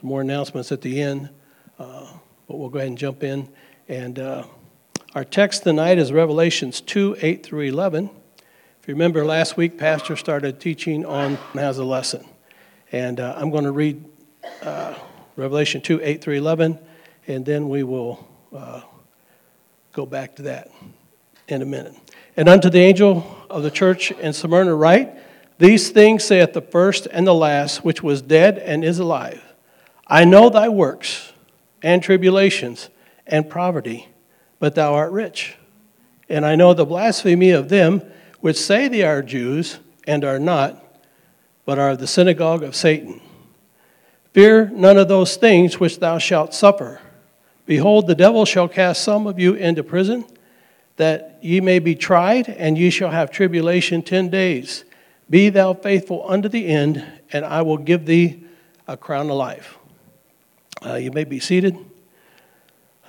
some more announcements at the end, uh, but we'll go ahead and jump in. And uh, our text tonight is Revelations 2 8 through 11. If you remember last week, Pastor started teaching on as a lesson. And uh, I'm going to read uh, Revelation 2 8 through 11, and then we will uh, go back to that in a minute. And unto the angel of the church in Smyrna write, These things saith the first and the last, which was dead and is alive. I know thy works and tribulations and poverty, but thou art rich. And I know the blasphemy of them which say they are Jews and are not, but are the synagogue of Satan. Fear none of those things which thou shalt suffer. Behold, the devil shall cast some of you into prison, that ye may be tried, and ye shall have tribulation ten days. Be thou faithful unto the end, and I will give thee a crown of life. Uh, you may be seated.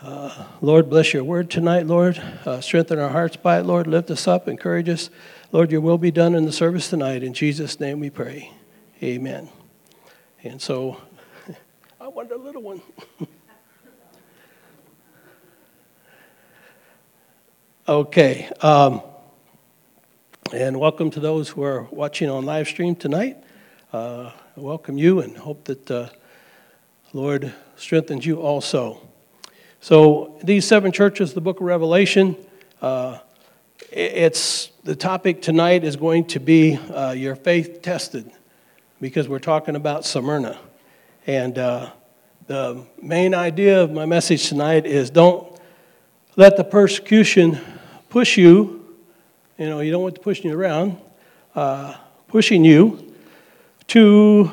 Uh, Lord, bless your word tonight, Lord. Uh, strengthen our hearts by it, Lord. Lift us up, encourage us. Lord, your will be done in the service tonight. In Jesus' name we pray. Amen. And so, I want a little one. okay. Um, and welcome to those who are watching on live stream tonight. Uh, welcome you and hope that uh, Lord strengthens you also. So, these seven churches, the book of Revelation, uh, it's the topic tonight is going to be uh, your faith tested because we're talking about Smyrna. And uh, the main idea of my message tonight is don't let the persecution push you. You know, you don't want to push you around, uh, pushing you to,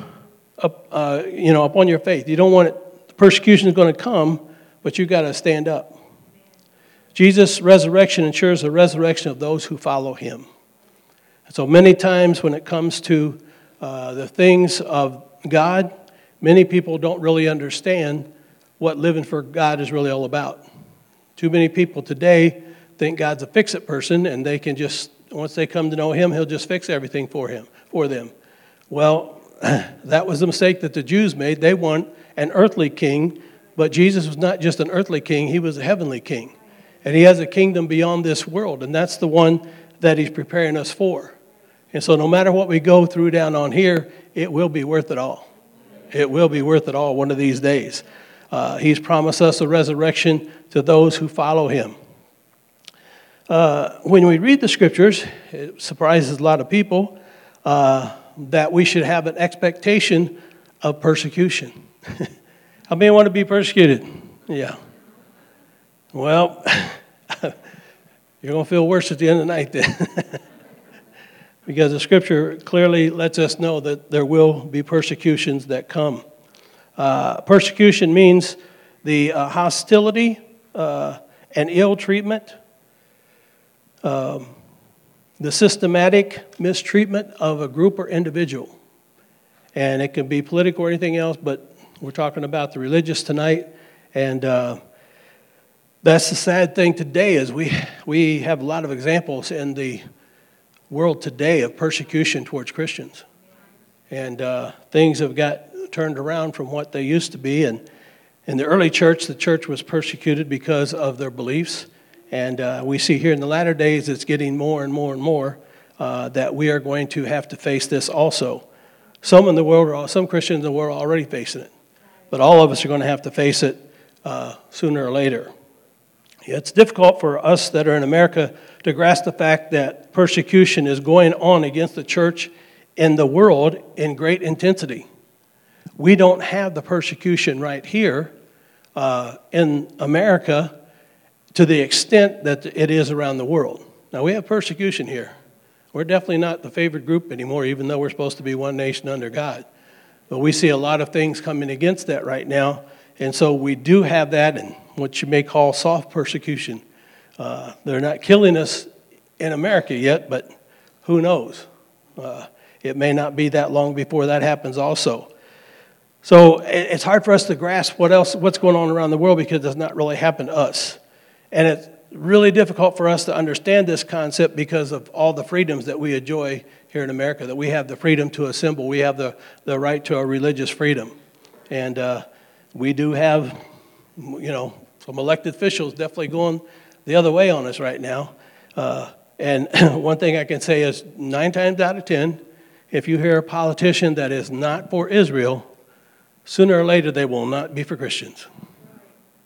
uh, you know, upon your faith. You don't want it, persecution is going to come, but you've got to stand up. Jesus' resurrection ensures the resurrection of those who follow him. So many times when it comes to uh, the things of God, many people don't really understand what living for God is really all about. Too many people today think God's a fix-it person, and they can just once they come to know Him, He'll just fix everything for him for them. Well, that was the mistake that the Jews made. They want an earthly king, but Jesus was not just an earthly king; He was a heavenly king, and He has a kingdom beyond this world, and that's the one that He's preparing us for. And so, no matter what we go through down on here, it will be worth it all. It will be worth it all one of these days. Uh, he's promised us a resurrection to those who follow him. Uh, when we read the scriptures, it surprises a lot of people uh, that we should have an expectation of persecution. How many want to be persecuted? Yeah. Well, you're going to feel worse at the end of the night then. because the scripture clearly lets us know that there will be persecutions that come. Uh, persecution means the uh, hostility uh, and ill treatment, um, the systematic mistreatment of a group or individual. And it can be political or anything else, but we're talking about the religious tonight. And uh, that's the sad thing today is we, we have a lot of examples in the world today of persecution towards Christians. And uh, things have got turned around from what they used to be. And in the early church, the church was persecuted because of their beliefs. And uh, we see here in the latter days, it's getting more and more and more uh, that we are going to have to face this also. Some in the world, are, some Christians in the world are already facing it, but all of us are going to have to face it uh, sooner or later. It's difficult for us that are in America to grasp the fact that persecution is going on against the church in the world in great intensity. We don't have the persecution right here uh, in America to the extent that it is around the world. Now, we have persecution here. We're definitely not the favored group anymore, even though we're supposed to be one nation under God. But we see a lot of things coming against that right now. And so we do have that, and what you may call soft persecution. Uh, they're not killing us in America yet, but who knows? Uh, it may not be that long before that happens also. So it's hard for us to grasp what else, what's going on around the world because it does not really happen to us. And it's really difficult for us to understand this concept because of all the freedoms that we enjoy here in America, that we have the freedom to assemble, we have the, the right to a religious freedom. And uh, we do have, you know, some elected officials definitely going the other way on us right now. Uh, and one thing I can say is nine times out of ten, if you hear a politician that is not for Israel, sooner or later they will not be for Christians.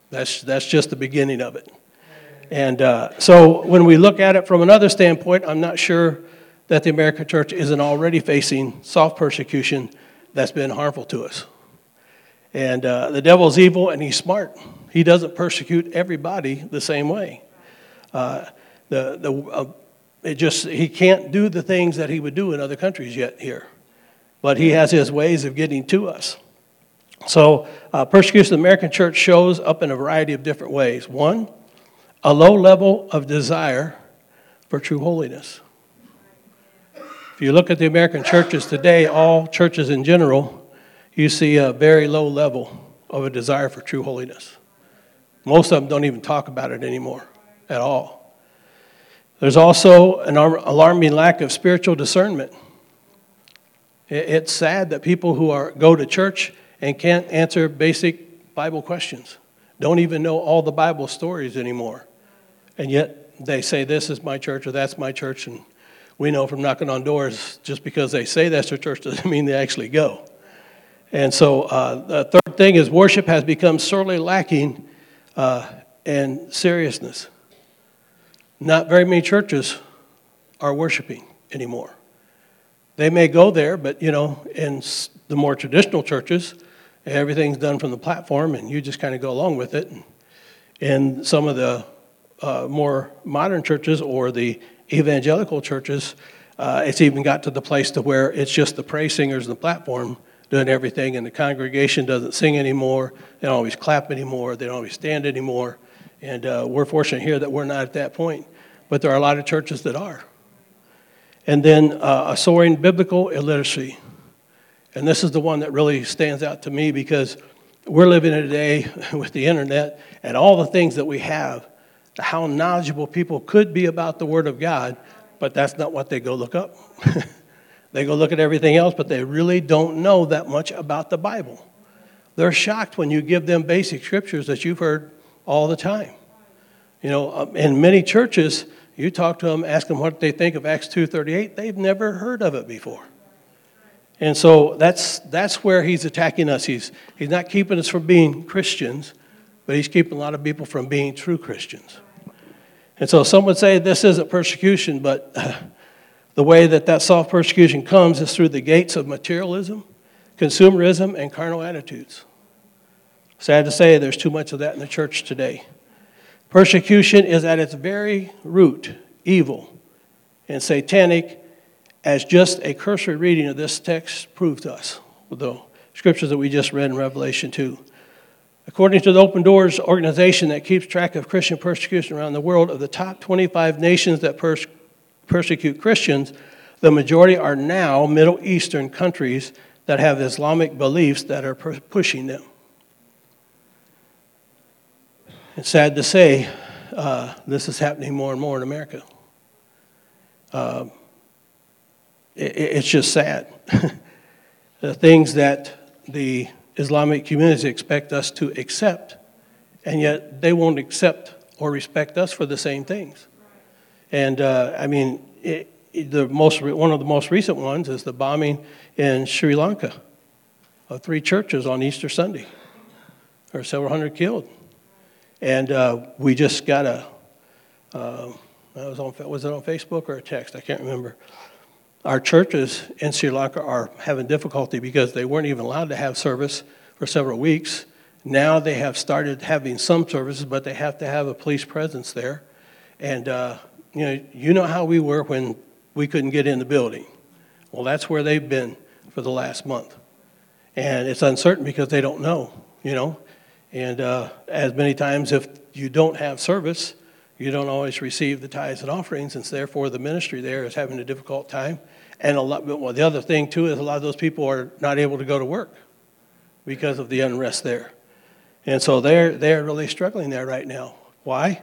That's, that's just the beginning of it. And uh, so when we look at it from another standpoint, I'm not sure that the American church isn't already facing soft persecution that's been harmful to us. And uh, the devil's evil and he's smart. He doesn't persecute everybody the same way. Uh, the, the, uh, it just, he can't do the things that he would do in other countries yet here. But he has his ways of getting to us. So, uh, persecution of the American church shows up in a variety of different ways. One, a low level of desire for true holiness. If you look at the American churches today, all churches in general, you see a very low level of a desire for true holiness. Most of them don't even talk about it anymore at all. There's also an alarming lack of spiritual discernment. It's sad that people who are, go to church and can't answer basic Bible questions, don't even know all the Bible stories anymore. And yet they say, This is my church or that's my church. And we know from knocking on doors, just because they say that's their church doesn't mean they actually go. And so uh, the third thing is worship has become sorely lacking uh, in seriousness. Not very many churches are worshiping anymore. They may go there, but you know, in the more traditional churches, everything's done from the platform and you just kind of go along with it. And some of the uh, more modern churches or the evangelical churches, uh, it's even got to the place to where it's just the praise singers and the platform doing everything, and the congregation doesn't sing anymore. They don't always clap anymore. They don't always stand anymore. And uh, we're fortunate here that we're not at that point, but there are a lot of churches that are. And then uh, a soaring biblical illiteracy. And this is the one that really stands out to me because we're living in a day with the internet and all the things that we have, how knowledgeable people could be about the Word of God, but that's not what they go look up. they go look at everything else, but they really don't know that much about the Bible. They're shocked when you give them basic scriptures that you've heard all the time. You know, um, in many churches, you talk to them, ask them what they think of Acts 2:38, they've never heard of it before. And so that's, that's where he's attacking us. He's, he's not keeping us from being Christians, but he's keeping a lot of people from being true Christians. And so some would say this isn't persecution, but the way that that soft persecution comes is through the gates of materialism, consumerism, and carnal attitudes. Sad to say, there's too much of that in the church today. Persecution is at its very root evil and satanic as just a cursory reading of this text proved to us, the scriptures that we just read in Revelation 2. According to the Open Doors organization that keeps track of Christian persecution around the world, of the top 25 nations that pers- persecute Christians, the majority are now Middle Eastern countries that have Islamic beliefs that are per- pushing them. It's sad to say uh, this is happening more and more in America. Uh, it's just sad. the things that the Islamic community expect us to accept, and yet they won't accept or respect us for the same things. And uh, I mean, it, the most, one of the most recent ones is the bombing in Sri Lanka of three churches on Easter Sunday. There were several hundred killed. And uh, we just got a, uh, was, on, was it on Facebook or a text? I can't remember our churches in Sri Lanka are having difficulty because they weren't even allowed to have service for several weeks. Now they have started having some services, but they have to have a police presence there. And uh, you know, you know how we were when we couldn't get in the building. Well, that's where they've been for the last month, and it's uncertain because they don't know. You know, and uh, as many times if you don't have service, you don't always receive the tithes and offerings, and therefore the ministry there is having a difficult time. And a lot, well, the other thing too is a lot of those people are not able to go to work because of the unrest there. And so they're, they're really struggling there right now. Why?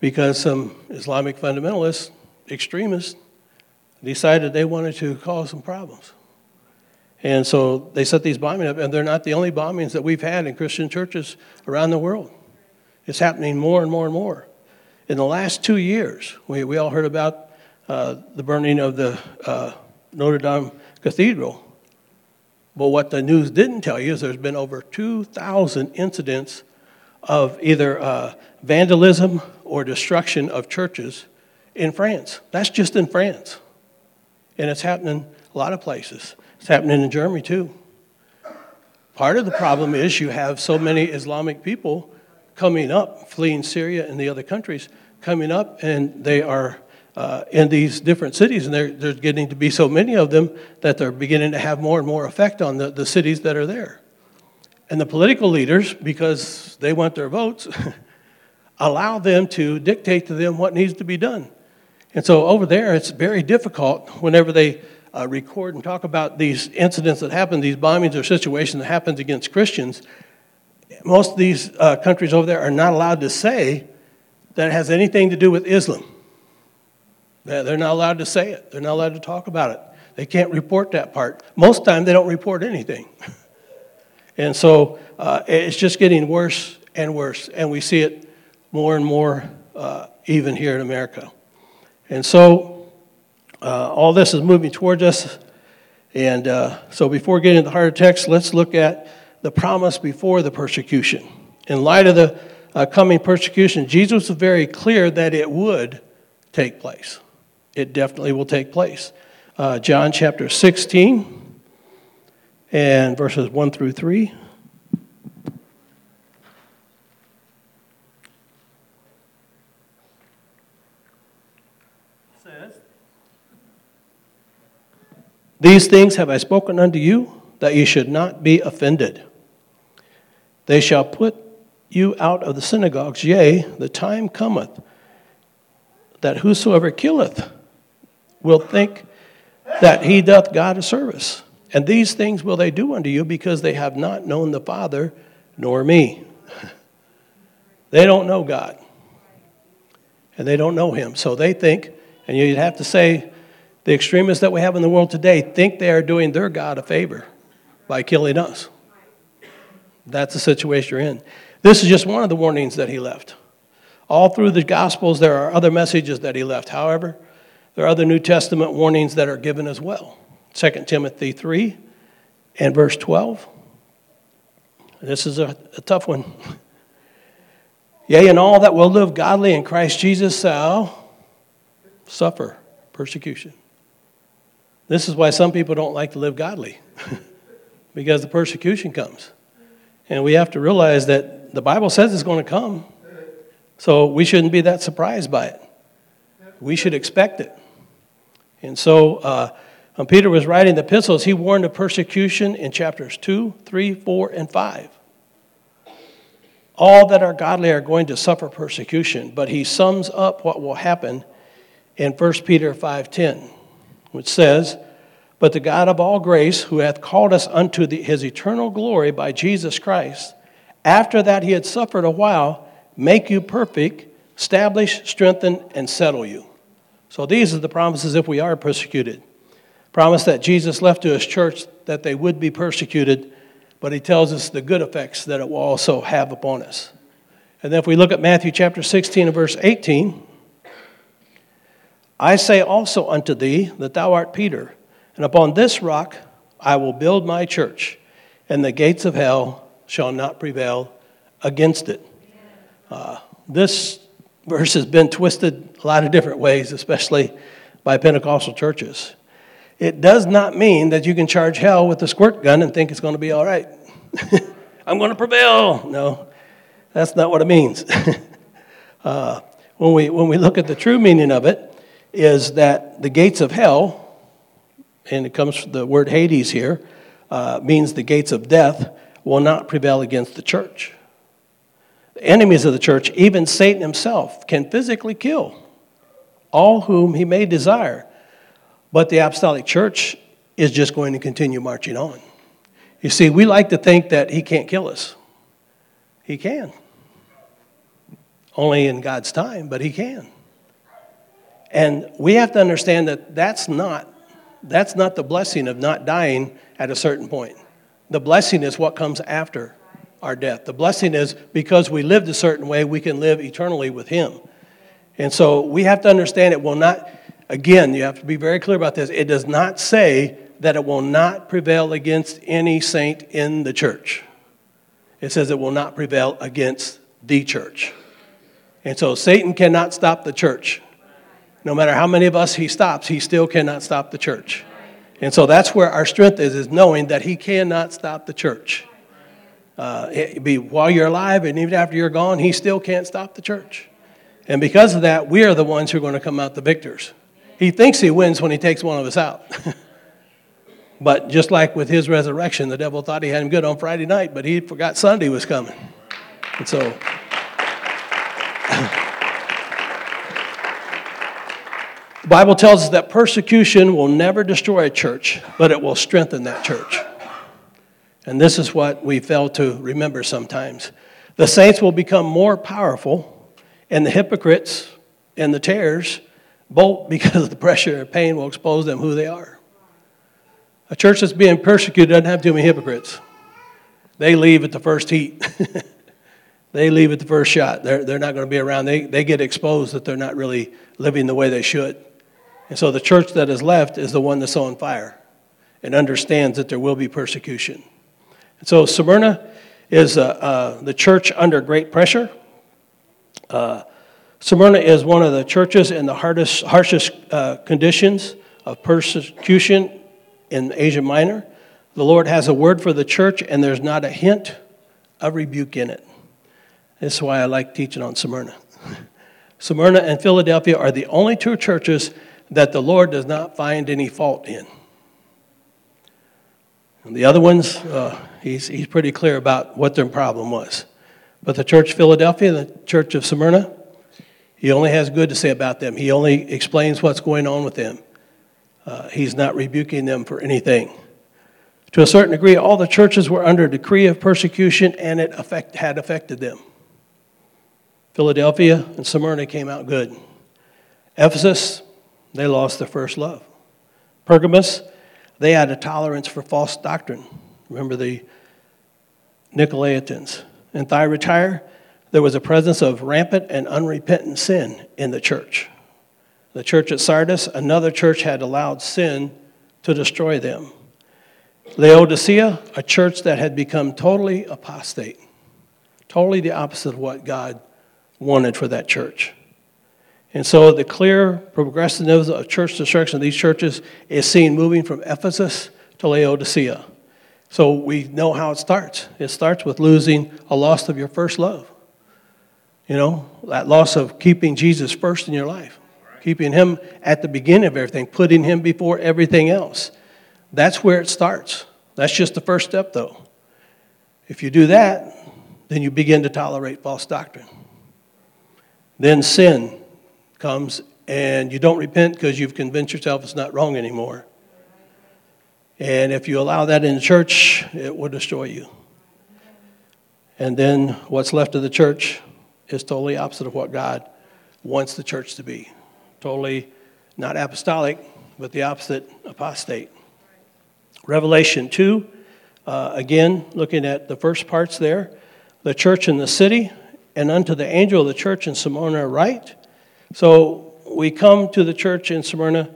Because some Islamic fundamentalists, extremists, decided they wanted to cause some problems. And so they set these bombings up, and they're not the only bombings that we've had in Christian churches around the world. It's happening more and more and more. In the last two years, we, we all heard about uh, the burning of the uh, Notre Dame Cathedral. But what the news didn't tell you is there's been over 2,000 incidents of either uh, vandalism or destruction of churches in France. That's just in France. And it's happening a lot of places. It's happening in Germany too. Part of the problem is you have so many Islamic people coming up, fleeing Syria and the other countries, coming up, and they are uh, in these different cities, and there's getting to be so many of them that they're beginning to have more and more effect on the, the cities that are there. And the political leaders, because they want their votes, allow them to dictate to them what needs to be done. And so over there, it's very difficult whenever they uh, record and talk about these incidents that happen, these bombings or situations that happens against Christians, most of these uh, countries over there are not allowed to say that it has anything to do with Islam. They're not allowed to say it. They're not allowed to talk about it. They can't report that part. Most of the time, they don't report anything. and so uh, it's just getting worse and worse, and we see it more and more uh, even here in America. And so uh, all this is moving towards us. And uh, so before getting into the heart of text, let's look at the promise before the persecution. In light of the uh, coming persecution, Jesus was very clear that it would take place. It definitely will take place. Uh, John chapter 16 and verses 1 through 3. Says, These things have I spoken unto you, that ye should not be offended. They shall put you out of the synagogues, yea, the time cometh that whosoever killeth will think that he doth God a service. And these things will they do unto you because they have not known the Father nor me. they don't know God. And they don't know him. So they think, and you'd have to say, the extremists that we have in the world today think they are doing their God a favor by killing us. That's the situation you're in. This is just one of the warnings that he left. All through the Gospels, there are other messages that he left. However, there are other New Testament warnings that are given as well. 2 Timothy 3 and verse 12. This is a, a tough one. Yea, and all that will live godly in Christ Jesus shall suffer persecution. This is why some people don't like to live godly, because the persecution comes. And we have to realize that the Bible says it's going to come. So we shouldn't be that surprised by it. We should expect it. And so uh, when Peter was writing the epistles, he warned of persecution in chapters 2, 3, 4, and 5. All that are godly are going to suffer persecution, but he sums up what will happen in 1 Peter 5:10 which says, But the God of all grace, who hath called us unto the, his eternal glory by Jesus Christ, after that he had suffered a while, make you perfect, establish, strengthen, and settle you. So these are the promises if we are persecuted. Promise that Jesus left to his church that they would be persecuted, but he tells us the good effects that it will also have upon us. And then if we look at Matthew chapter 16 and verse 18, I say also unto thee that thou art Peter, and upon this rock I will build my church, and the gates of hell shall not prevail against it. Uh, this verse has been twisted a lot of different ways, especially by Pentecostal churches. It does not mean that you can charge hell with a squirt gun and think it's going to be all right. I'm going to prevail. No, that's not what it means. uh, when, we, when we look at the true meaning of it, is that the gates of hell, and it comes from the word Hades here, uh, means the gates of death, will not prevail against the church. Enemies of the church, even Satan himself, can physically kill all whom he may desire. But the apostolic church is just going to continue marching on. You see, we like to think that he can't kill us. He can. Only in God's time, but he can. And we have to understand that that's not That's not the blessing of not dying at a certain point. The blessing is what comes after our. The blessing is because we lived a certain way, we can live eternally with Him. And so we have to understand it will not, again, you have to be very clear about this. It does not say that it will not prevail against any saint in the church. It says it will not prevail against the church. And so Satan cannot stop the church. No matter how many of us he stops, he still cannot stop the church. And so that's where our strength is, is knowing that he cannot stop the church. Uh, be while you're alive and even after you're gone, he still can't stop the church. And because of that, we are the ones who are going to come out the victors. He thinks he wins when he takes one of us out. but just like with his resurrection, the devil thought he had him good on Friday night, but he forgot Sunday was coming. And so. The Bible tells us that persecution will never destroy a church, but it will strengthen that church. And this is what we fail to remember sometimes. The saints will become more powerful, and the hypocrites and the tares, bolt because of the pressure and pain will expose them who they are. A church that's being persecuted doesn't have too many hypocrites. They leave at the first heat. they leave at the first shot. They're, they're not going to be around. They, they get exposed that they're not really living the way they should. And so the church that is left is the one that's on fire and understands that there will be persecution. So Smyrna is uh, uh, the church under great pressure. Uh, Smyrna is one of the churches in the hardest, harshest uh, conditions of persecution in Asia Minor. The Lord has a word for the church, and there's not a hint of rebuke in it. That's why I like teaching on Smyrna. Smyrna and Philadelphia are the only two churches that the Lord does not find any fault in. And the other ones, uh, he's, he's pretty clear about what their problem was. But the church of Philadelphia, the church of Smyrna, he only has good to say about them. He only explains what's going on with them. Uh, he's not rebuking them for anything. To a certain degree, all the churches were under a decree of persecution, and it affect, had affected them. Philadelphia and Smyrna came out good. Ephesus, they lost their first love. Pergamos, they had a tolerance for false doctrine. Remember the Nicolaitans. In Thyatira, there was a presence of rampant and unrepentant sin in the church. The church at Sardis, another church had allowed sin to destroy them. Laodicea, a church that had become totally apostate, totally the opposite of what God wanted for that church. And so the clear progressiveness of church destruction of these churches is seen moving from Ephesus to Laodicea. So we know how it starts. It starts with losing a loss of your first love. You know, that loss of keeping Jesus first in your life, keeping Him at the beginning of everything, putting Him before everything else. That's where it starts. That's just the first step, though. If you do that, then you begin to tolerate false doctrine. Then sin comes and you don't repent because you've convinced yourself it's not wrong anymore. And if you allow that in the church, it will destroy you. And then what's left of the church is totally opposite of what God wants the church to be. Totally not apostolic, but the opposite apostate. Revelation 2, uh, again, looking at the first parts there. The church in the city, and unto the angel of the church in Smyrna write, so we come to the church in Smyrna.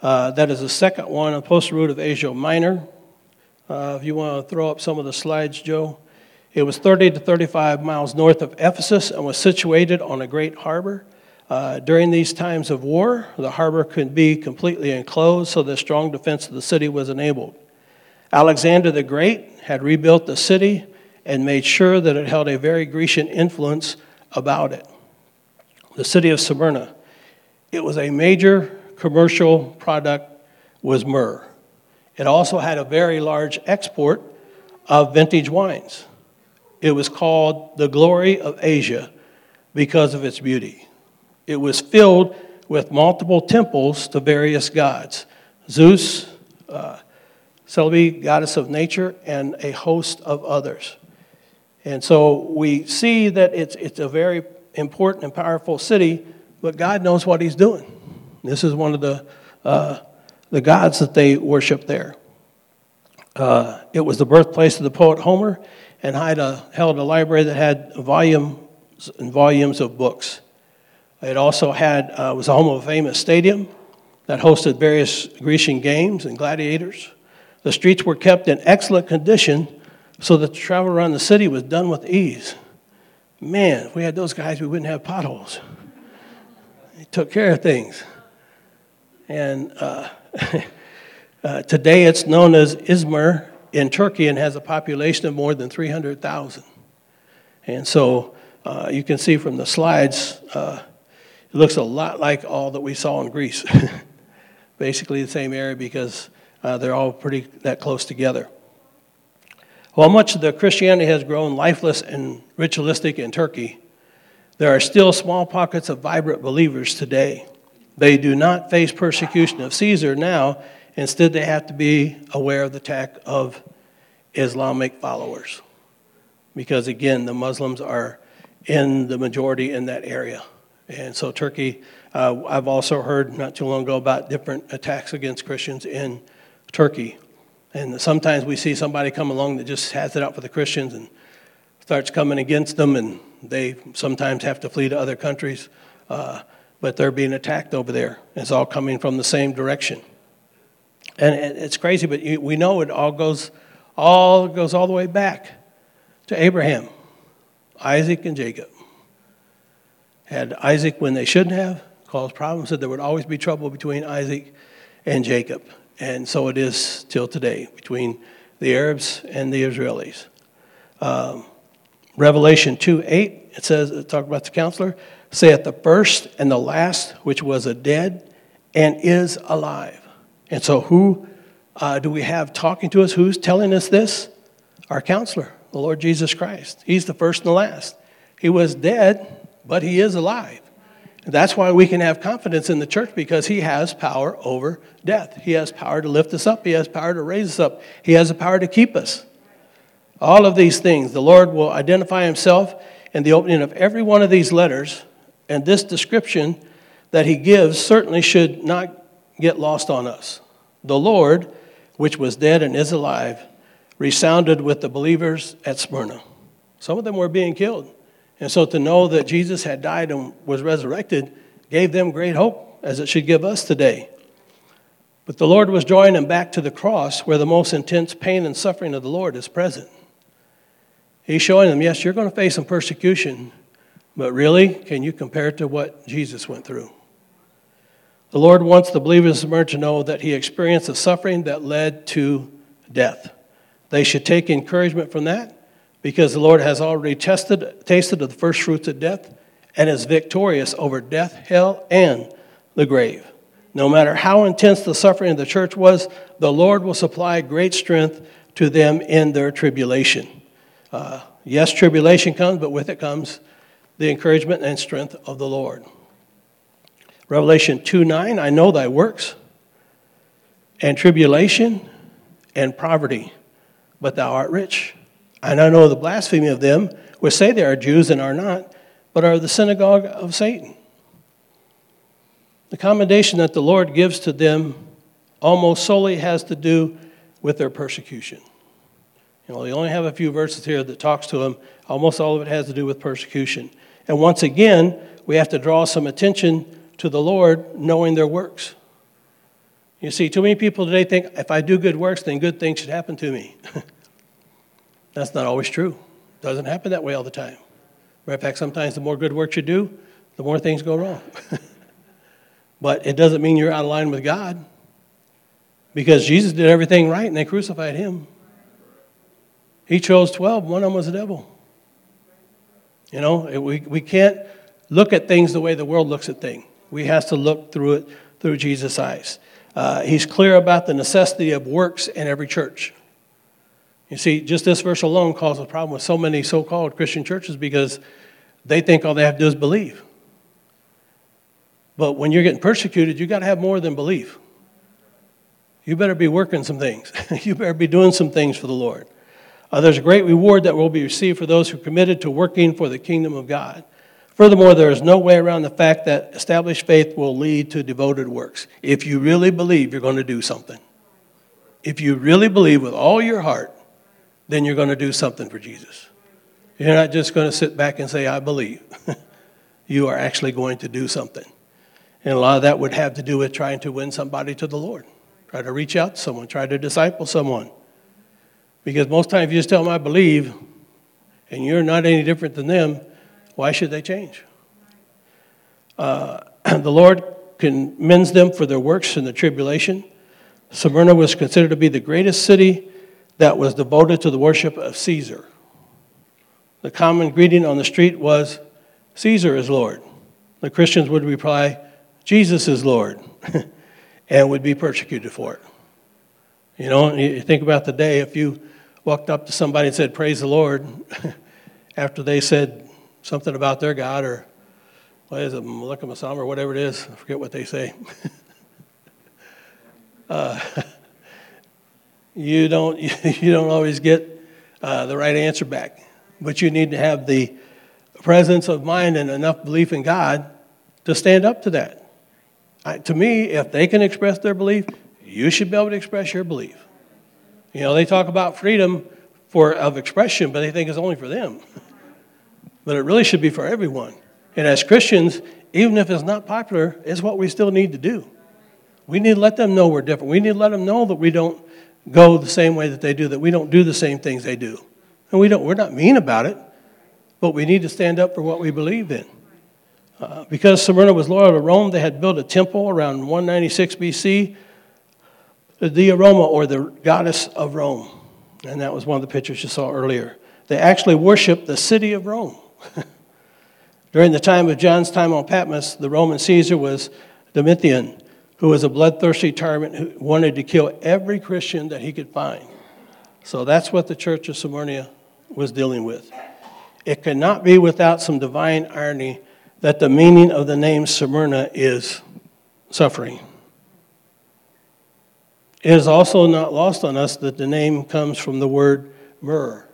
Uh, that is the second one on post route of Asia Minor. Uh, if you want to throw up some of the slides, Joe. It was 30 to 35 miles north of Ephesus and was situated on a great harbor. Uh, during these times of war, the harbor could be completely enclosed, so the strong defense of the city was enabled. Alexander the Great had rebuilt the city and made sure that it held a very Grecian influence about it the city of Smyrna. It was a major commercial product was myrrh. It also had a very large export of vintage wines. It was called the glory of Asia because of its beauty. It was filled with multiple temples to various gods Zeus, uh, Cybele, goddess of nature, and a host of others. And so we see that it's, it's a very important and powerful city, but God knows what He's doing. This is one of the uh, the gods that they worship there. Uh, it was the birthplace of the poet Homer and a, held a library that had volumes and volumes of books. It also had uh, was a home of a famous stadium that hosted various Grecian games and gladiators. The streets were kept in excellent condition so that the travel around the city was done with ease. Man, if we had those guys, we wouldn't have potholes. They took care of things. And uh, uh, today it's known as Izmir in Turkey and has a population of more than 300,000. And so uh, you can see from the slides, uh, it looks a lot like all that we saw in Greece. Basically the same area because uh, they're all pretty that close together. While much of the Christianity has grown lifeless and ritualistic in Turkey, there are still small pockets of vibrant believers today. They do not face persecution of Caesar now. Instead, they have to be aware of the attack of Islamic followers. Because again, the Muslims are in the majority in that area. And so, Turkey, uh, I've also heard not too long ago about different attacks against Christians in Turkey. And sometimes we see somebody come along that just has it out for the Christians and starts coming against them, and they sometimes have to flee to other countries. Uh, but they're being attacked over there. It's all coming from the same direction. And it's crazy, but we know it all goes all goes all the way back to Abraham, Isaac, and Jacob. Had Isaac when they shouldn't have, caused problems, said there would always be trouble between Isaac and Jacob. And so it is till today between the Arabs and the Israelis. Um, Revelation 2 8, it says, it talk about the counselor saith the first and the last, which was a dead and is alive. And so, who uh, do we have talking to us? Who's telling us this? Our counselor, the Lord Jesus Christ. He's the first and the last. He was dead, but he is alive. That's why we can have confidence in the church because he has power over death. He has power to lift us up, he has power to raise us up, he has the power to keep us. All of these things, the Lord will identify himself in the opening of every one of these letters and this description that he gives certainly should not get lost on us. The Lord, which was dead and is alive, resounded with the believers at Smyrna. Some of them were being killed. And so to know that Jesus had died and was resurrected gave them great hope, as it should give us today. But the Lord was drawing them back to the cross where the most intense pain and suffering of the Lord is present. He's showing them, yes, you're going to face some persecution, but really, can you compare it to what Jesus went through? The Lord wants the believers to know that He experienced a suffering that led to death. They should take encouragement from that because the Lord has already tested, tasted of the first fruits of death and is victorious over death, hell, and the grave. No matter how intense the suffering of the church was, the Lord will supply great strength to them in their tribulation. Uh, yes, tribulation comes, but with it comes the encouragement and strength of the Lord. Revelation 2 9, I know thy works, and tribulation, and poverty, but thou art rich. And I know the blasphemy of them which say they are Jews and are not, but are the synagogue of Satan. The commendation that the Lord gives to them almost solely has to do with their persecution. You know, they only have a few verses here that talks to them. Almost all of it has to do with persecution. And once again, we have to draw some attention to the Lord knowing their works. You see, too many people today think if I do good works, then good things should happen to me. That's not always true. Doesn't happen that way all the time. Matter of fact, sometimes the more good works you do, the more things go wrong. but it doesn't mean you're out of line with God because Jesus did everything right and they crucified him. He chose 12, one of them was the devil. You know, we, we can't look at things the way the world looks at things. We have to look through it through Jesus' eyes. Uh, he's clear about the necessity of works in every church. You see, just this verse alone causes a problem with so many so called Christian churches because they think all they have to do is believe. But when you're getting persecuted, you got to have more than belief. You better be working some things, you better be doing some things for the Lord. Uh, there's a great reward that will be received for those who are committed to working for the kingdom of God. Furthermore, there is no way around the fact that established faith will lead to devoted works. If you really believe you're going to do something, if you really believe with all your heart, then you're going to do something for Jesus. You're not just going to sit back and say, I believe. you are actually going to do something. And a lot of that would have to do with trying to win somebody to the Lord, try to reach out to someone, try to disciple someone. Because most times, you just tell them, I believe, and you're not any different than them, why should they change? Uh, the Lord commends them for their works in the tribulation. Smyrna was considered to be the greatest city that was devoted to the worship of Caesar. The common greeting on the street was, Caesar is Lord. The Christians would reply, Jesus is Lord, and would be persecuted for it. You know, you think about the day if you walked up to somebody and said, Praise the Lord, after they said, something about their God or what is it, Malika Masam or whatever it is. I forget what they say. uh, you don't you don't always get uh, the right answer back, but you need to have the presence of mind and enough belief in God to stand up to that. I, to me, if they can express their belief, you should be able to express your belief. You know, they talk about freedom for of expression, but they think it's only for them. but it really should be for everyone. And as Christians, even if it's not popular, it's what we still need to do. We need to let them know we're different. We need to let them know that we don't go the same way that they do, that we don't do the same things they do. And we don't, we're not mean about it, but we need to stand up for what we believe in. Uh, because Smyrna was loyal to Rome, they had built a temple around 196 BC, the Aroma, or the goddess of Rome. And that was one of the pictures you saw earlier. They actually worshiped the city of Rome. During the time of John's time on Patmos, the Roman Caesar was Domitian, who was a bloodthirsty tyrant who wanted to kill every Christian that he could find. So that's what the church of Smyrna was dealing with. It cannot be without some divine irony that the meaning of the name Smyrna is suffering. It is also not lost on us that the name comes from the word myrrh,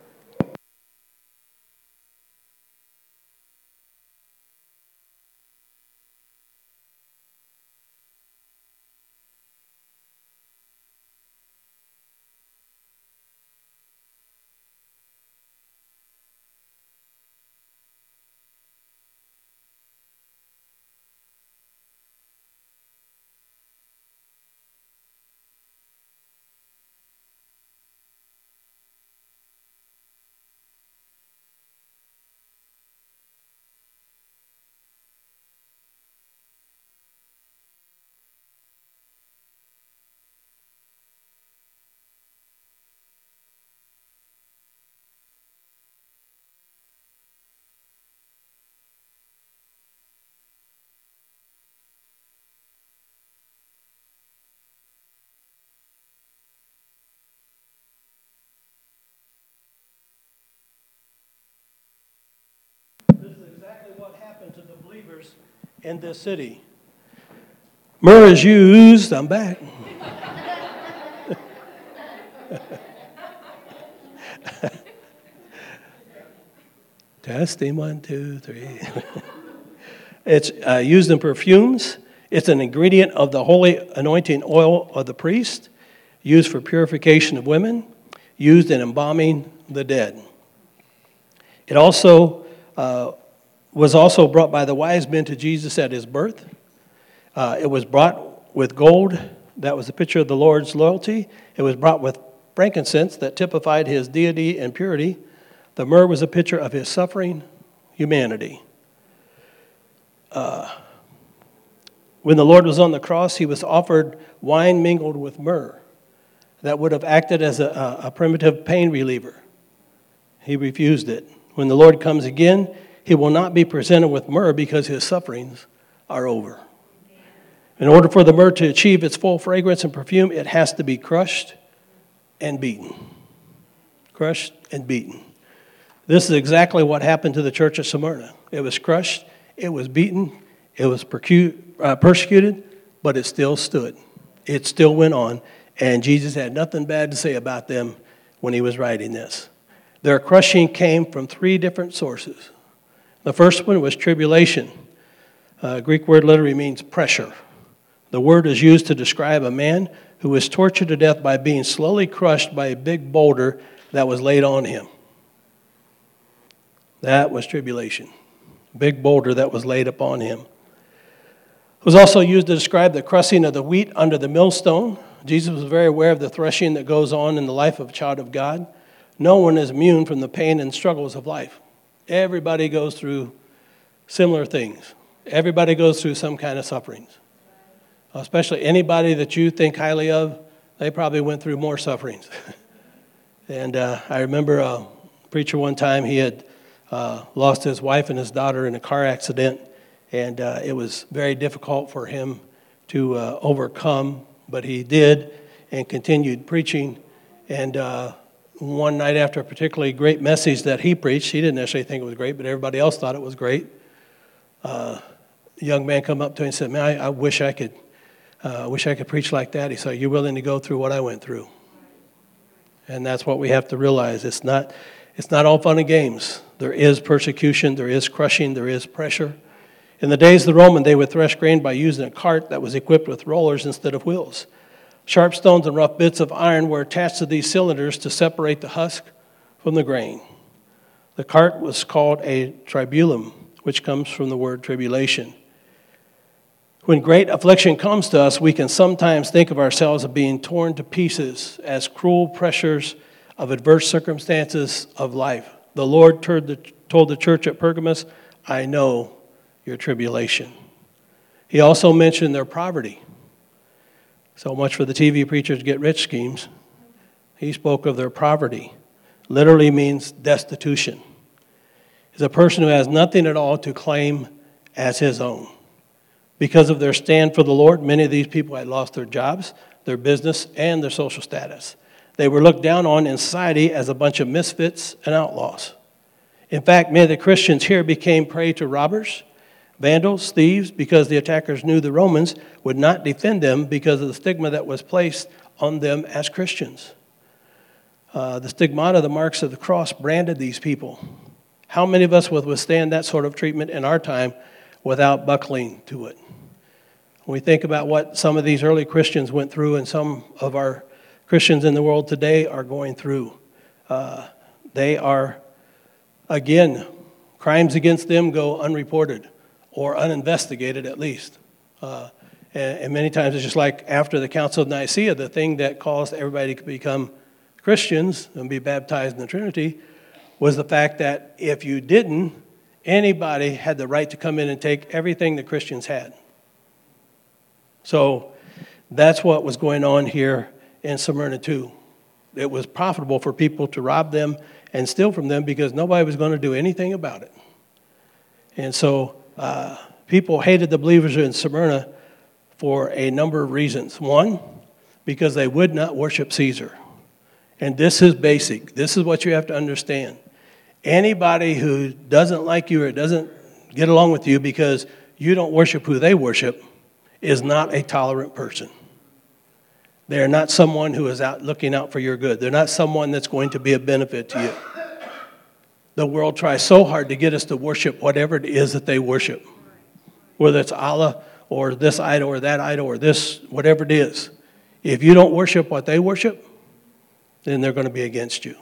in this city. Myrrh is used, I'm back. Testing one, two, three. it's uh, used in perfumes. It's an ingredient of the holy anointing oil of the priest, used for purification of women, used in embalming the dead. It also uh, was also brought by the wise men to Jesus at his birth. Uh, it was brought with gold. That was a picture of the Lord's loyalty. It was brought with frankincense that typified his deity and purity. The myrrh was a picture of his suffering humanity. Uh, when the Lord was on the cross, he was offered wine mingled with myrrh that would have acted as a, a primitive pain reliever. He refused it. When the Lord comes again, he will not be presented with myrrh because his sufferings are over. In order for the myrrh to achieve its full fragrance and perfume, it has to be crushed and beaten. Crushed and beaten. This is exactly what happened to the church of Smyrna. It was crushed, it was beaten, it was uh, persecuted, but it still stood. It still went on, and Jesus had nothing bad to say about them when he was writing this. Their crushing came from three different sources The first one was tribulation. Uh, Greek word literally means pressure. The word is used to describe a man who was tortured to death by being slowly crushed by a big boulder that was laid on him. That was tribulation. Big boulder that was laid upon him. It was also used to describe the crushing of the wheat under the millstone. Jesus was very aware of the threshing that goes on in the life of a child of God. No one is immune from the pain and struggles of life. Everybody goes through similar things. Everybody goes through some kind of sufferings. Especially anybody that you think highly of, they probably went through more sufferings. and uh, I remember a preacher one time, he had uh, lost his wife and his daughter in a car accident, and uh, it was very difficult for him to uh, overcome, but he did and continued preaching. And uh, one night after a particularly great message that he preached, he didn't necessarily think it was great, but everybody else thought it was great. Uh, a young man come up to him and said, "Man, I, I wish I could, uh, I wish I could preach like that." He said, "You willing to go through what I went through?" And that's what we have to realize. It's not, it's not all fun and games. There is persecution, there is crushing, there is pressure. In the days of the Roman, they would thresh grain by using a cart that was equipped with rollers instead of wheels. Sharp stones and rough bits of iron were attached to these cylinders to separate the husk from the grain. The cart was called a tribulum, which comes from the word tribulation. When great affliction comes to us, we can sometimes think of ourselves as being torn to pieces as cruel pressures of adverse circumstances of life. The Lord told the church at Pergamos, I know your tribulation. He also mentioned their poverty. So much for the TV preachers get rich schemes. He spoke of their poverty. Literally means destitution. Is a person who has nothing at all to claim as his own. Because of their stand for the Lord, many of these people had lost their jobs, their business, and their social status. They were looked down on in society as a bunch of misfits and outlaws. In fact, many of the Christians here became prey to robbers vandals, thieves, because the attackers knew the Romans would not defend them because of the stigma that was placed on them as Christians. Uh, the stigmata, the marks of the cross, branded these people. How many of us would withstand that sort of treatment in our time without buckling to it? When we think about what some of these early Christians went through and some of our Christians in the world today are going through, uh, they are, again, crimes against them go unreported or uninvestigated at least. Uh, and, and, many times it's just like after the Council of Nicaea, the thing that caused everybody to become Christians and be baptized in the Trinity was the fact that if you didn't, anybody had the right to come in and take everything the Christians had. So that's what was going on here in Smyrna too. It was profitable for people to rob them and steal from them because nobody was going to do anything about it. And so uh, people hated the believers in Smyrna for a number of reasons. One, because they would not worship Caesar. And this is basic. This is what you have to understand. Anybody who doesn't like you or doesn't get along with you because you don't worship who they worship is not a tolerant person. They're not someone who is out looking out for your good. They're not someone that's going to be a benefit to you the world tries so hard to get us to worship whatever it is that they worship, whether it's Allah or this idol or that idol or this, whatever it is. If you don't worship what they worship, then they're going to be against you.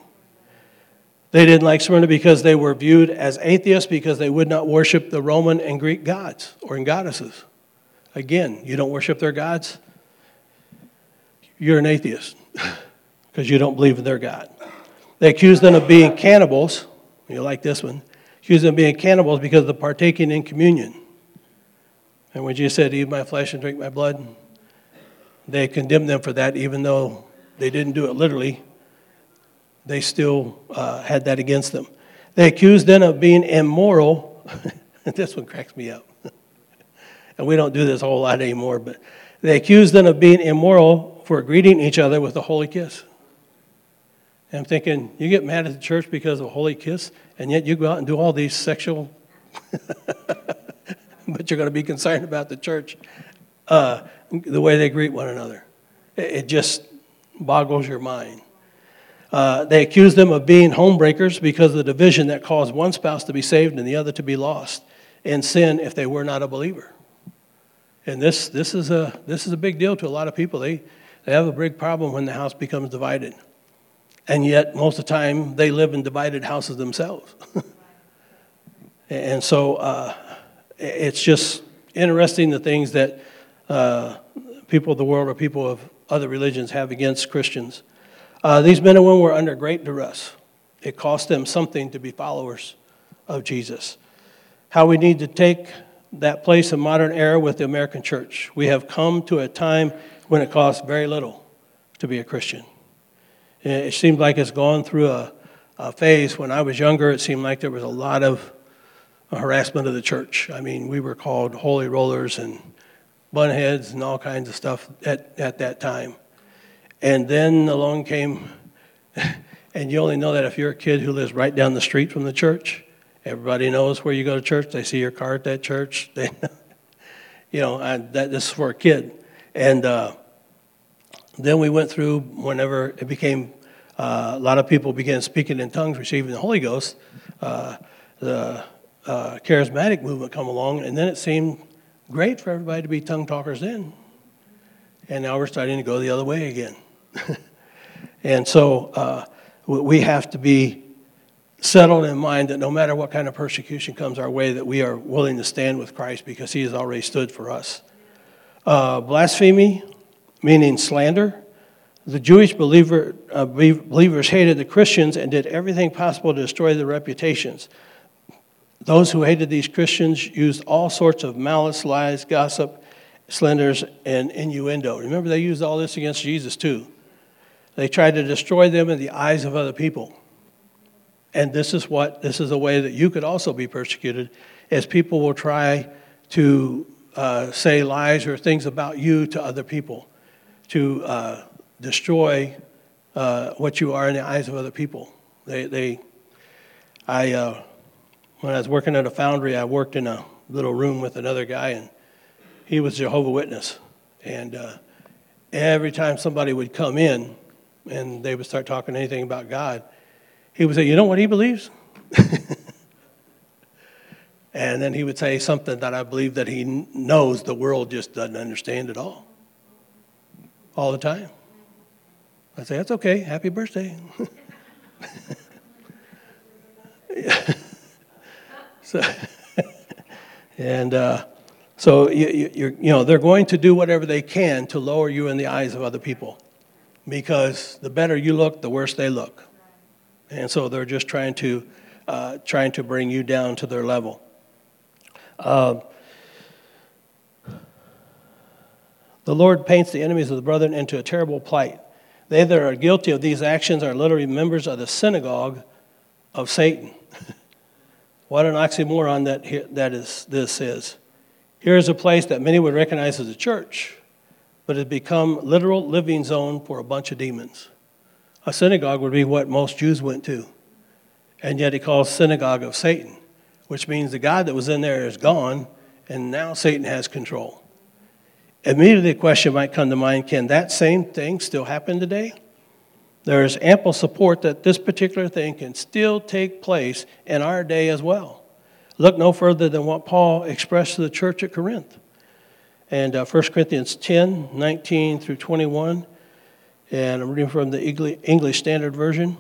They didn't like Smyrna because they were viewed as atheists because they would not worship the Roman and Greek gods or goddesses. Again, you don't worship their gods, you're an atheist because you don't believe in their God. They accused them of being cannibals you like this one. Accused them being cannibals because of the partaking in communion. And when Jesus said, Eat my flesh and drink my blood, they condemned them for that, even though they didn't do it literally. They still uh, had that against them. They accused them of being immoral. this one cracks me up. and we don't do this a whole lot anymore, but they accused them of being immoral for greeting each other with a holy kiss. And I'm thinking, you get mad at the church because of a holy kiss, and yet you go out and do all these sexual, but you're going to be concerned about the church, uh, the way they greet one another. It just boggles your mind. Uh, they accused them of being homebreakers because of the division that caused one spouse to be saved and the other to be lost in sin if they were not a believer. And this, this, is, a, this is a big deal to a lot of people. They, they have a big problem when the house becomes divided. And yet, most of the time, they live in divided houses themselves. and so uh, it's just interesting the things that uh, people of the world or people of other religions have against Christians. Uh, these men and women were under great duress. It cost them something to be followers of Jesus. How we need to take that place in modern era with the American church. We have come to a time when it costs very little to be a Christian. It seems like it's gone through a, a phase. When I was younger, it seemed like there was a lot of harassment of the church. I mean, we were called holy rollers and bunheads and all kinds of stuff at, at that time. And then along came, and you only know that if you're a kid who lives right down the street from the church. Everybody knows where you go to church. They see your car at that church. They, you know, I, that this is for a kid. And uh, then we went through whenever it became uh, a lot of people began speaking in tongues, receiving the Holy Ghost. Uh, the uh, charismatic movement come along, and then it seemed great for everybody to be tongue talkers then. And now we're starting to go the other way again. and so uh, we have to be settled in mind that no matter what kind of persecution comes our way, that we are willing to stand with Christ because he has already stood for us. Uh, blasphemy, meaning slander. The Jewish believer, uh, believers hated the Christians and did everything possible to destroy their reputations. Those who hated these Christians used all sorts of malice, lies, gossip, slanders, and innuendo. Remember, they used all this against Jesus too. They tried to destroy them in the eyes of other people. And this is what, this is a way that you could also be persecuted, as people will try to uh, say lies or things about you to other people, to uh, destroy uh, what you are in the eyes of other people. They, they I, uh, when I was working at a foundry, I worked in a little room with another guy, and he was Jehovah Witness. And uh, every time somebody would come in and they would start talking anything about God, he would say, You know what he believes? and then he would say something that I believe that he knows the world just doesn't understand at all. All the time. I say, That's okay. Happy birthday. so, and uh, so you, you, you know they're going to do whatever they can to lower you in the eyes of other people, because the better you look, the worse they look. And so they're just trying to, uh, trying to bring you down to their level. Uh, the Lord paints the enemies of the brethren into a terrible plight. They that are guilty of these actions are literally members of the synagogue of Satan. what an oxymoron that, that is, this is. Here is a place that many would recognize as a church, but it become literal living zone for a bunch of demons. A synagogue would be what most Jews went to. And yet he calls synagogue of Satan, which means the God that was in there is gone, and now Satan has control. Immediately, a question might come to mind can that same thing still happen today? There is ample support that this particular thing can still take place in our day as well. Look no further than what Paul expressed to the church at Corinth. And uh, 1 Corinthians 10 19 through 21 and I'm reading from the English Standard Version.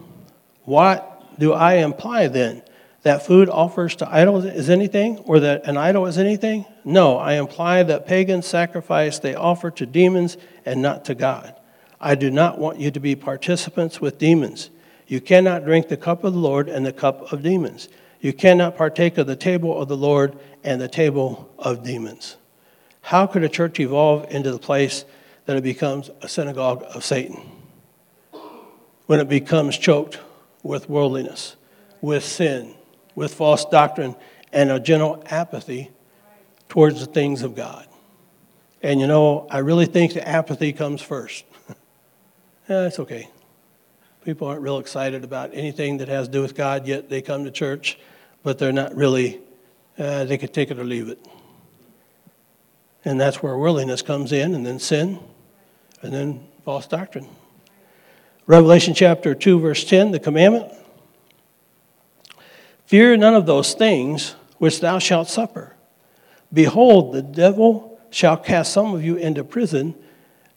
What do I imply then? That food offers to idols is anything, or that an idol is anything? No, I imply that pagans sacrifice they offer to demons and not to God. I do not want you to be participants with demons. You cannot drink the cup of the Lord and the cup of demons. You cannot partake of the table of the Lord and the table of demons. How could a church evolve into the place that it becomes a synagogue of Satan. When it becomes choked with worldliness, with sin, with false doctrine, and a general apathy towards the things of God. And you know, I really think the apathy comes first. yeah, it's okay. People aren't real excited about anything that has to do with God, yet they come to church, but they're not really, uh, they could take it or leave it. And that's where worldliness comes in, and then sin, and then false doctrine. Revelation chapter 2, verse 10, the commandment Fear none of those things which thou shalt suffer. Behold, the devil shall cast some of you into prison,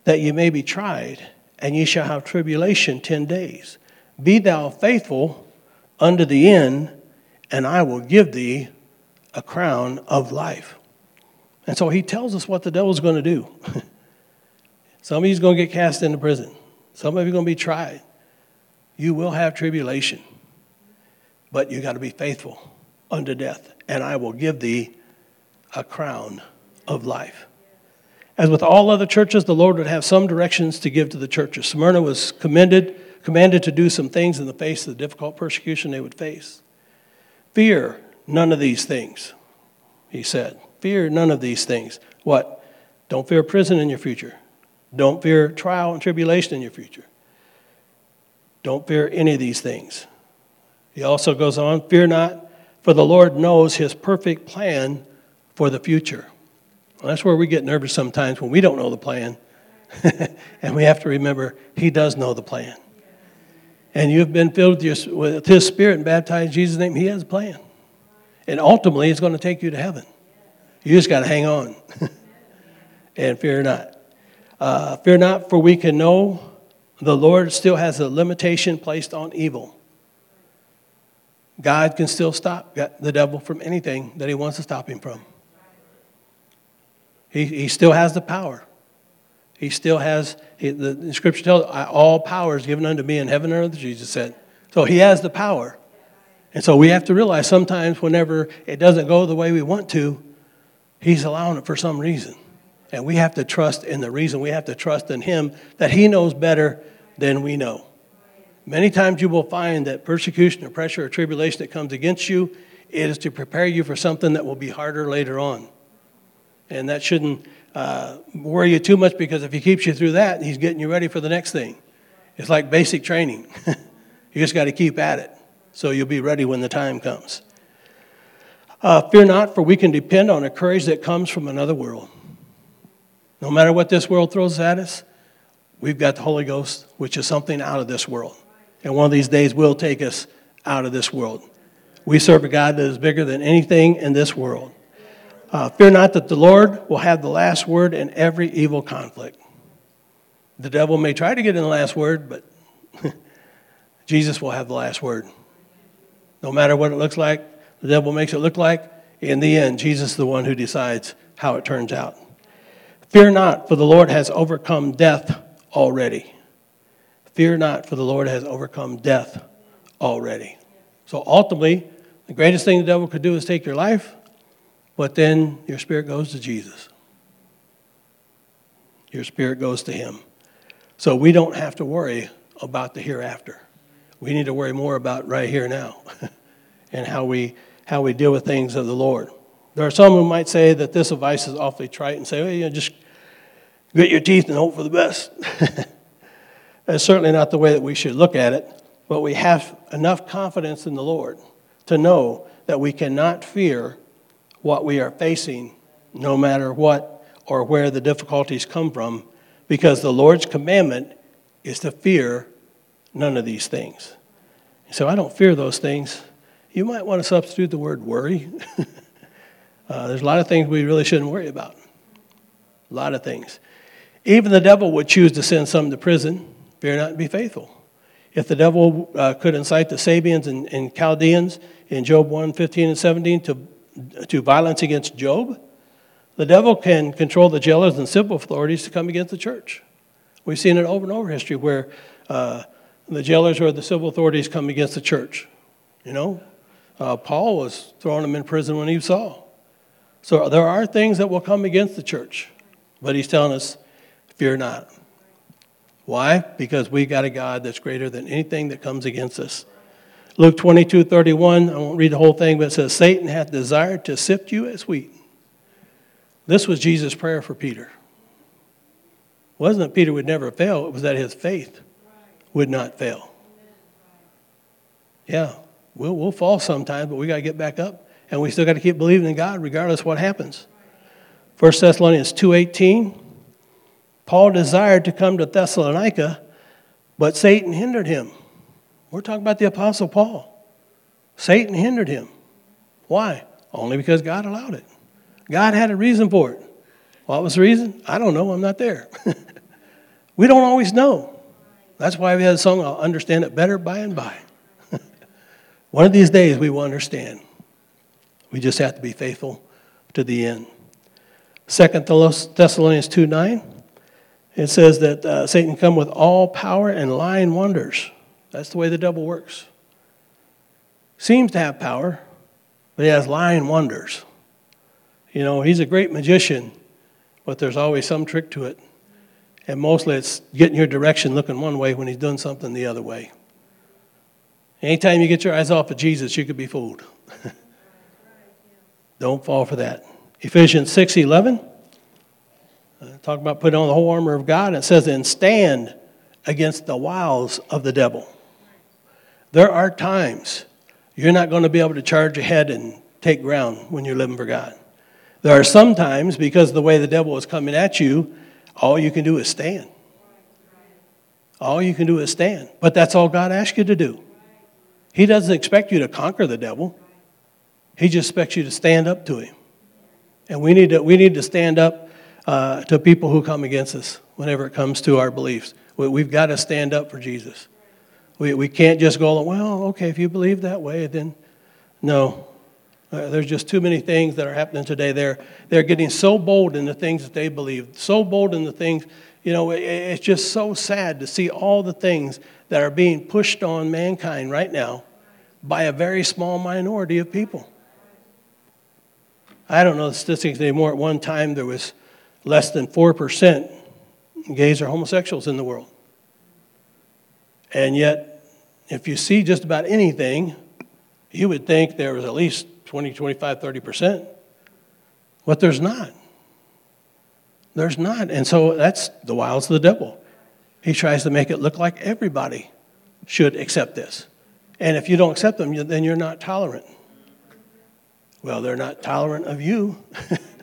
that ye may be tried, and ye shall have tribulation ten days. Be thou faithful unto the end, and I will give thee a crown of life. And so he tells us what the devil's going to do. Some of you's going to get cast into prison. Some of you are going to be tried. You will have tribulation, but you got to be faithful unto death, and I will give thee a crown of life. As with all other churches, the Lord would have some directions to give to the churches. Smyrna was commended, commanded to do some things in the face of the difficult persecution they would face. Fear none of these things, he said. Fear none of these things. What? Don't fear prison in your future. Don't fear trial and tribulation in your future. Don't fear any of these things. He also goes on Fear not, for the Lord knows his perfect plan for the future. Well, that's where we get nervous sometimes when we don't know the plan. and we have to remember he does know the plan. And you've been filled with, your, with his spirit and baptized in Jesus' name. He has a plan. And ultimately, it's going to take you to heaven. You just got to hang on and fear not. Uh, fear not, for we can know the Lord still has a limitation placed on evil. God can still stop the devil from anything that he wants to stop him from. He, he still has the power. He still has, he, the, the scripture tells all power is given unto me in heaven and earth, Jesus said. So he has the power. And so we have to realize sometimes whenever it doesn't go the way we want to, He's allowing it for some reason. And we have to trust in the reason. We have to trust in Him that He knows better than we know. Many times you will find that persecution or pressure or tribulation that comes against you, it is to prepare you for something that will be harder later on. And that shouldn't uh, worry you too much because if He keeps you through that, He's getting you ready for the next thing. It's like basic training. you just got to keep at it so you'll be ready when the time comes. Uh, fear not, for we can depend on a courage that comes from another world. No matter what this world throws at us, we've got the Holy Ghost, which is something out of this world. And one of these days will take us out of this world. We serve a God that is bigger than anything in this world. Uh, fear not that the Lord will have the last word in every evil conflict. The devil may try to get in the last word, but Jesus will have the last word. No matter what it looks like, the devil makes it look like. In the end, Jesus is the one who decides how it turns out. Fear not, for the Lord has overcome death already. Fear not, for the Lord has overcome death already. So ultimately, the greatest thing the devil could do is take your life, but then your spirit goes to Jesus. Your spirit goes to Him. So we don't have to worry about the hereafter. We need to worry more about right here now and how we how we deal with things of the Lord. There are some who might say that this advice is awfully trite and say, well, you know, just grit your teeth and hope for the best. That's certainly not the way that we should look at it, but we have enough confidence in the Lord to know that we cannot fear what we are facing, no matter what or where the difficulties come from, because the Lord's commandment is to fear none of these things. So I don't fear those things you might want to substitute the word worry. uh, there's a lot of things we really shouldn't worry about. A lot of things. Even the devil would choose to send some to prison. Fear not and be faithful. If the devil uh, could incite the Sabeans and, and, Chaldeans in Job 1 15 and 17 to, to violence against Job, the devil can control the jailers and civil authorities to come against the church. We've seen it over and over history where uh, the jailers or the civil authorities come against the church. You know, uh, Paul was throwing him in prison when he saw. So there are things that will come against the church, but he's telling us, fear not. Why? Because we've got a God that's greater than anything that comes against us. Luke 22 31, I won't read the whole thing, but it says, Satan hath desired to sift you as wheat. This was Jesus' prayer for Peter. It wasn't that Peter would never fail, it was that his faith would not fail. Yeah, We'll, we'll fall sometimes, but we got to get back up. And we still got to keep believing in God regardless what happens. 1 Thessalonians 2.18, Paul desired to come to Thessalonica, But Satan hindered him. We're talking about the Apostle Paul. Satan hindered him. Why? Only because God allowed it. God had a reason for it. What was the reason? I don't know. I'm not there. we don't always know. That's why we had a song, I'll understand it better by and by. One of these days we will understand. We just have to be faithful to the end. Second Thessalonians 2 9, it says that uh, Satan come with all power and lying wonders. That's the way the devil works. Seems to have power, but he has lying wonders. You know, he's a great magician, but there's always some trick to it. And mostly it's getting your direction looking one way when he's doing something the other way. Anytime you get your eyes off of Jesus, you could be fooled. Don't fall for that. Ephesians 6 11. Uh, talk about putting on the whole armor of God. It says, and stand against the wiles of the devil. There are times you're not going to be able to charge ahead and take ground when you're living for God. There are some times, because of the way the devil is coming at you, all you can do is stand. All you can do is stand. But that's all God asks you to do. He doesn't expect you to conquer the devil. He just expects you to stand up to him. And we need to, we need to stand up uh, to people who come against us whenever it comes to our beliefs. We, have got to stand up for Jesus. We, we can't just go, well, okay, if you believe that way, then no. Uh, there's just too many things that are happening today. They're, they're getting so bold in the things that they believe, so bold in the things, you know, it, it's just so sad to see all the things that are being pushed on mankind right now by a very small minority of people. I don't know the statistics anymore. At one time, there was less than 4% gays or homosexuals in the world. And yet, if you see just about anything, you would think there was at least 20, 25, 30%. But there's not. There's not. And so that's the wiles of the devil. He tries to make it look like everybody should accept this. And if you don't accept them, then you're not tolerant. Well, they're not tolerant of you.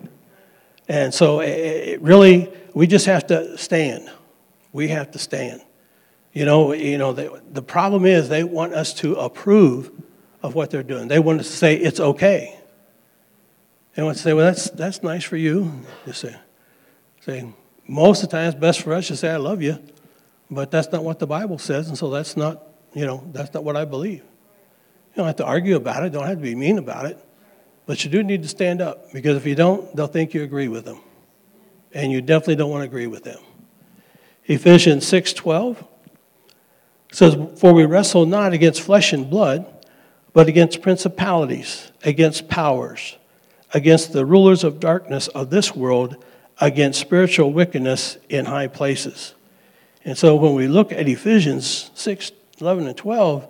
and so it really, we just have to stand. We have to stand. You know, you know the, the problem is they want us to approve of what they're doing. They want us to say it's okay. They want to say, well, that's, that's nice for you. You say, say, most of the time it's best for us to say, I love you. But that's not what the Bible says, and so that's not, you know, that's not what I believe. You don't have to argue about it, don't have to be mean about it. But you do need to stand up because if you don't, they'll think you agree with them. And you definitely don't want to agree with them. Ephesians 6:12 says, For we wrestle not against flesh and blood, but against principalities, against powers, against the rulers of darkness of this world, against spiritual wickedness in high places. And so when we look at Ephesians 6, 11, and 12,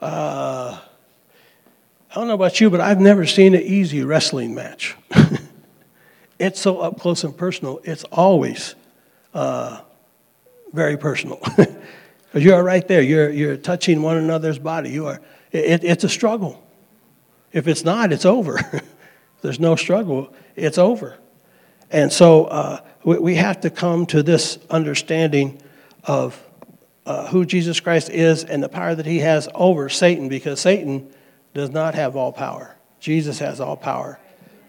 uh, I don't know about you, but I've never seen an easy wrestling match. it's so up close and personal, it's always uh, very personal. Because you're right there. You're, you're touching one another's body. You are, it, it's a struggle. If it's not, it's over. there's no struggle, it's over. And so uh, we, we, have to come to this understanding of uh, who Jesus Christ is and the power that he has over Satan because Satan does not have all power. Jesus has all power.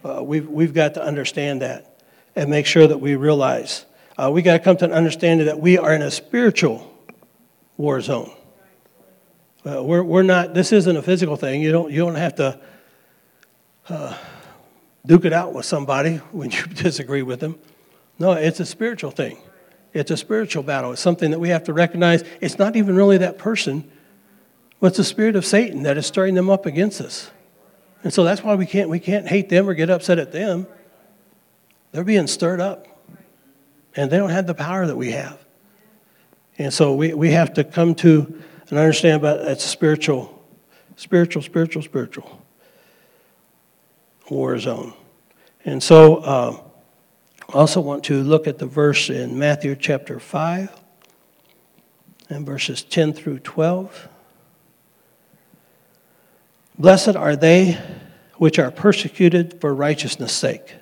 Uh, we've, we've got to understand that and make sure that we realize. Uh, we got to come to an understanding that we are in a spiritual war zone. Uh, we're, we're not, this isn't a physical thing. You don't, you don't have to uh, duke it out with somebody when you disagree with them. No, it's a spiritual thing. It's a spiritual battle. It's something that we have to recognize. It's not even really that person, but it's the spirit of Satan that is stirring them up against us. And so that's why we can't, we can't hate them or get upset at them. They're being stirred up, and they don't have the power that we have. And so we, we have to come to and understand about it's spiritual, spiritual, spiritual, spiritual war zone. And so uh, I also want to look at the verse in Matthew chapter 5 and verses 10 through 12. Blessed are they which are persecuted for righteousness' sake,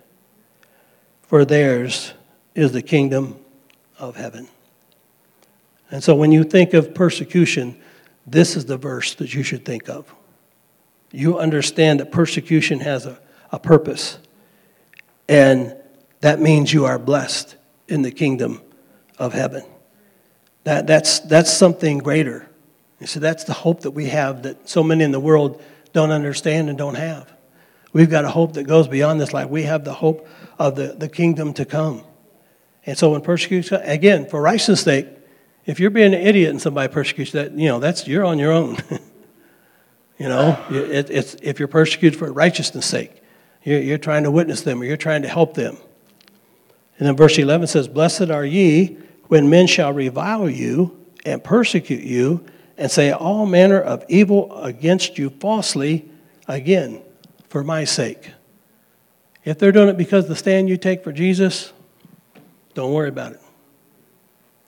for theirs is the kingdom of heaven. And so when you think of persecution, this is the verse that you should think of. You understand that persecution has a, a purpose, and that means you are blessed in the kingdom of heaven. That, that's, that's something greater. You see, that's the hope that we have that so many in the world don't understand and don't have. We've got a hope that goes beyond this life. We have the hope of the, the kingdom to come. And so when persecution, again, for righteousness' sake, if you're being an idiot and somebody persecutes that, you know, that's, you're on your own. you know, it, it's, if you're persecuted for righteousness' sake, you're, you're trying to witness them or you're trying to help them. And then verse 11 says, Blessed are ye when men shall revile you and persecute you and say all manner of evil against you falsely, again, for my sake. If they're doing it because the stand you take for Jesus, don't worry about it.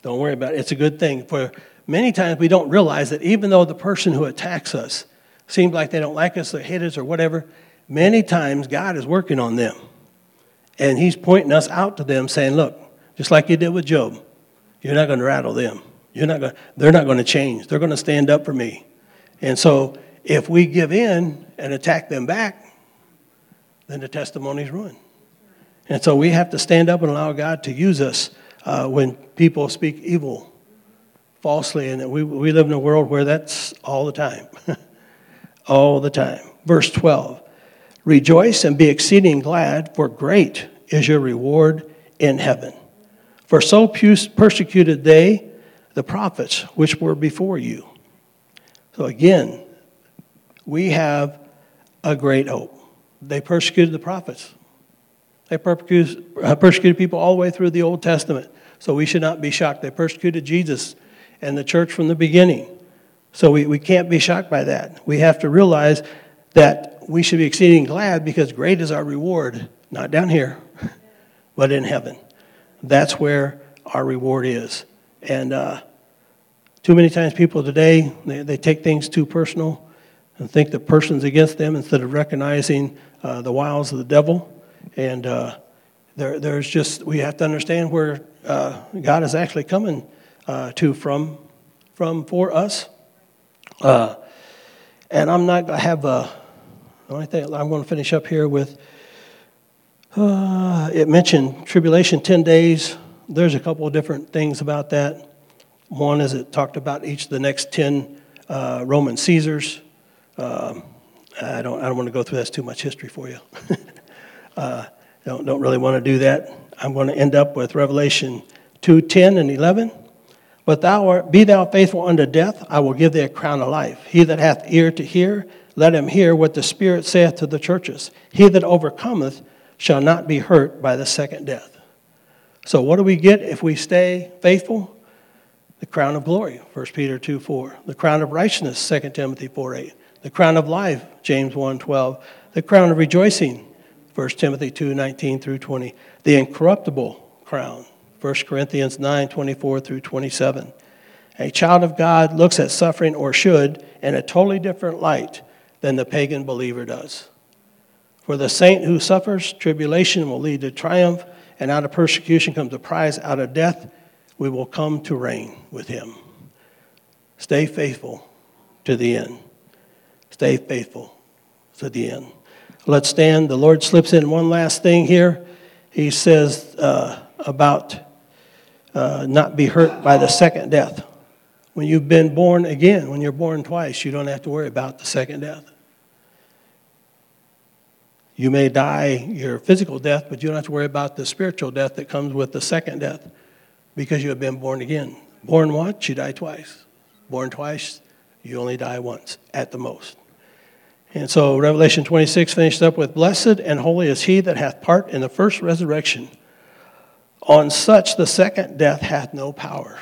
Don't worry about it. It's a good thing. For many times we don't realize that even though the person who attacks us seems like they don't like us, they hate us, or whatever, many times God is working on them. And He's pointing us out to them, saying, Look, just like you did with Job, you're not going to rattle them. You're not going, they're not going to change. They're going to stand up for me. And so if we give in and attack them back, then the testimony's ruined. And so we have to stand up and allow God to use us uh, when people speak evil falsely. And we, we live in a world where that's all the time. all the time. Verse 12 Rejoice and be exceeding glad, for great is your reward in heaven. For so persecuted they the prophets which were before you. So again, we have a great hope. They persecuted the prophets. They persecuted, uh, persecuted people all the way through the Old Testament. So we should not be shocked. They persecuted Jesus and the church from the beginning. So we, we can't be shocked by that. We have to realize that we should be exceeding glad because great is our reward, not down here, but in heaven. That's where our reward is. And uh, too many times people today, they, they take things too personal and think the person's against them instead of recognizing uh, the wiles of the devil. And uh, there, there's just, we have to understand where uh, God is actually coming uh, to from, from for us. Uh, and I'm not going to have a, the only thing I'm going to finish up here with, uh, it mentioned tribulation 10 days. There's a couple of different things about that. One is it talked about each of the next 10 uh, Roman Caesars. Um, I, don't, I don't want to go through that's too much history for you. uh, don't, don't really want to do that. I'm going to end up with Revelation 2 10 and 11. But thou art, be thou faithful unto death, I will give thee a crown of life. He that hath ear to hear, let him hear what the Spirit saith to the churches. He that overcometh shall not be hurt by the second death. So, what do we get if we stay faithful? The crown of glory, 1 Peter 2 4. The crown of righteousness, 2 Timothy 4 8. The crown of life, James 1 12. The crown of rejoicing, 1 Timothy 2 19 through 20. The incorruptible crown, 1 Corinthians 9 24 through 27. A child of God looks at suffering, or should, in a totally different light than the pagan believer does. For the saint who suffers, tribulation will lead to triumph, and out of persecution comes a prize, out of death, we will come to reign with him. Stay faithful to the end. Stay faithful to the end. Let's stand. The Lord slips in one last thing here. He says uh, about uh, not be hurt by the second death. When you've been born again, when you're born twice, you don't have to worry about the second death. You may die your physical death, but you don't have to worry about the spiritual death that comes with the second death because you have been born again. Born once, you die twice. Born twice, you only die once at the most. And so Revelation 26 finished up with Blessed and holy is he that hath part in the first resurrection. On such the second death hath no power.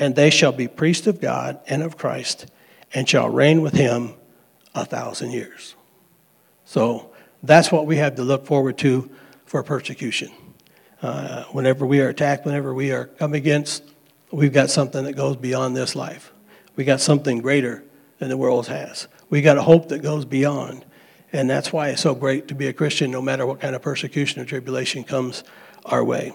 And they shall be priests of God and of Christ, and shall reign with him a thousand years. So that's what we have to look forward to for persecution. Uh, whenever we are attacked, whenever we are come against, we've got something that goes beyond this life. We got something greater than the world has. We got a hope that goes beyond. And that's why it's so great to be a Christian, no matter what kind of persecution or tribulation comes our way.